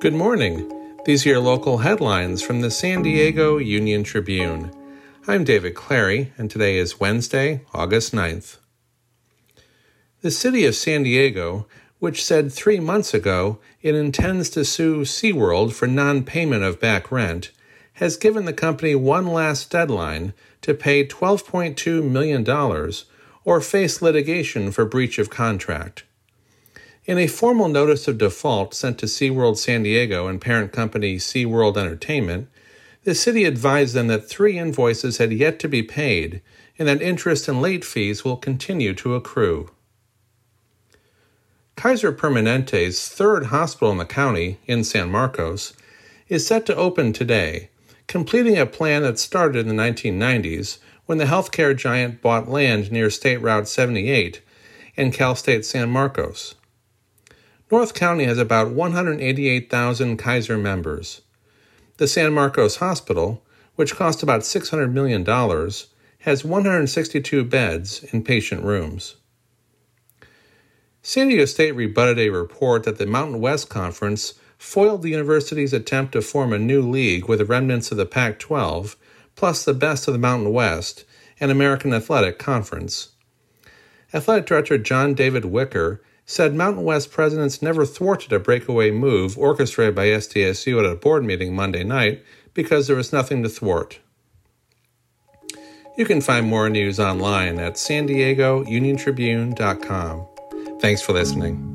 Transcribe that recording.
Good morning. These are your local headlines from the San Diego Union Tribune. I'm David Clary, and today is Wednesday, August 9th. The city of San Diego, which said three months ago it intends to sue SeaWorld for non payment of back rent, has given the company one last deadline to pay $12.2 million or face litigation for breach of contract. In a formal notice of default sent to SeaWorld San Diego and parent company SeaWorld Entertainment, the city advised them that three invoices had yet to be paid and that interest and late fees will continue to accrue. Kaiser Permanente's third hospital in the county, in San Marcos, is set to open today, completing a plan that started in the 1990s when the healthcare giant bought land near State Route 78 in Cal State San Marcos. North County has about 188,000 Kaiser members. The San Marcos Hospital, which cost about $600 million, has 162 beds in patient rooms. San Diego State rebutted a report that the Mountain West Conference foiled the university's attempt to form a new league with the remnants of the Pac 12, plus the best of the Mountain West, and American Athletic Conference. Athletic Director John David Wicker said Mountain West presidents never thwarted a breakaway move orchestrated by SDSU at a board meeting Monday night because there was nothing to thwart. You can find more news online at san diego uniontribune.com. Thanks for listening.